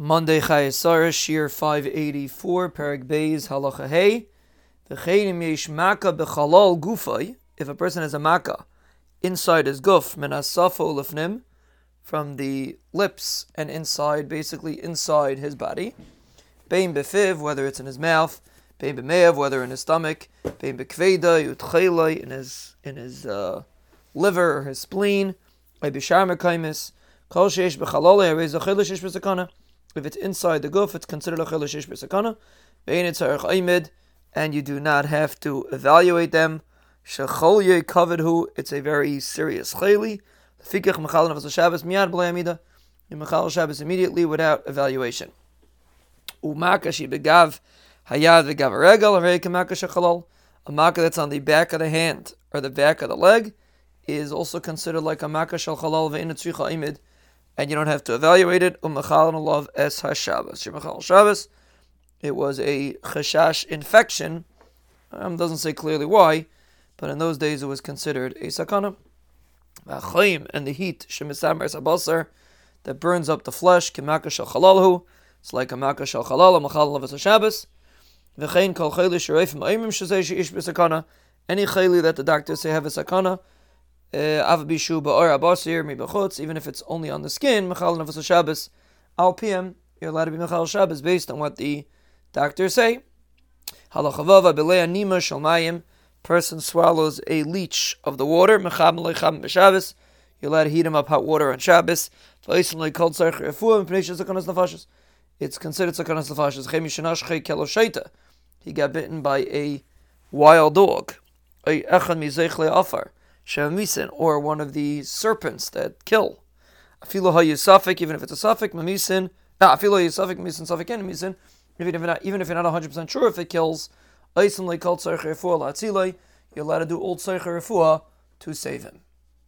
Monday Chayesara, Shiur 584, Perek Beis, Halacha Hey. V'cheinim yesh maka b'chalal gufay. If a person has a maka inside his guf, menasafo lefnim, from the lips and inside, basically inside his body. Bein befiv, whether it's in his mouth. Bein b'meav, whether in his stomach. Bein b'kveda, yutchelai, in his in his uh, liver or his spleen. Bein b'shar mekaimis. Kol sheish b'chalal, harei zachil b'sakana. If it's inside the guf, it's considered a chelishish b'sakana. And you do not have to evaluate them. Shecholye covered who it's a very serious chayli. Fikach mechal nefas Shabbos miyad b'layamida. You mechal Shabbos immediately without evaluation. Umaka she begav hayad v'gav regal arei kamaka shechalol. A maka that's on the back of the hand or the back of the leg is also considered like a maka shel chalal ve'in imid and you don't have to evaluate it. Umachal es hashabbos. Shemachal Shabbos. It was a chashash infection. Um, doesn't say clearly why, but in those days it was considered a sakana. And the heat shemisamer sabasar that burns up the flesh kimaka shal chalalhu. It's like a maka shal chalal machal of Shabbos. V'chein kol chayli shreifim aimim shazay sheish b'sakana. Any chayli that the doctors say have a sakana, Eh, even if it's only on the skin, mechal nefas Shabbos, al pm, you're allowed to be mechal Shabbos based on what the doctors say. Halachavava b'leya nima shalmayim, person swallows a leech of the water, mecham leicham b'Shabbos, you're allowed to heat him up hot water on Shabbos. It's considered sakanas nefashis. He got bitten by a wild dog. A echan mizechle afar shemisin, or one of the serpents that kill. Afilo hayusafik, even if it's a suffix, mamisin. Ah, afilo hayusafik, mamisin, and mamisin. Even if you're not, even if you're not 100% sure if it kills, you're allowed to do old to save him.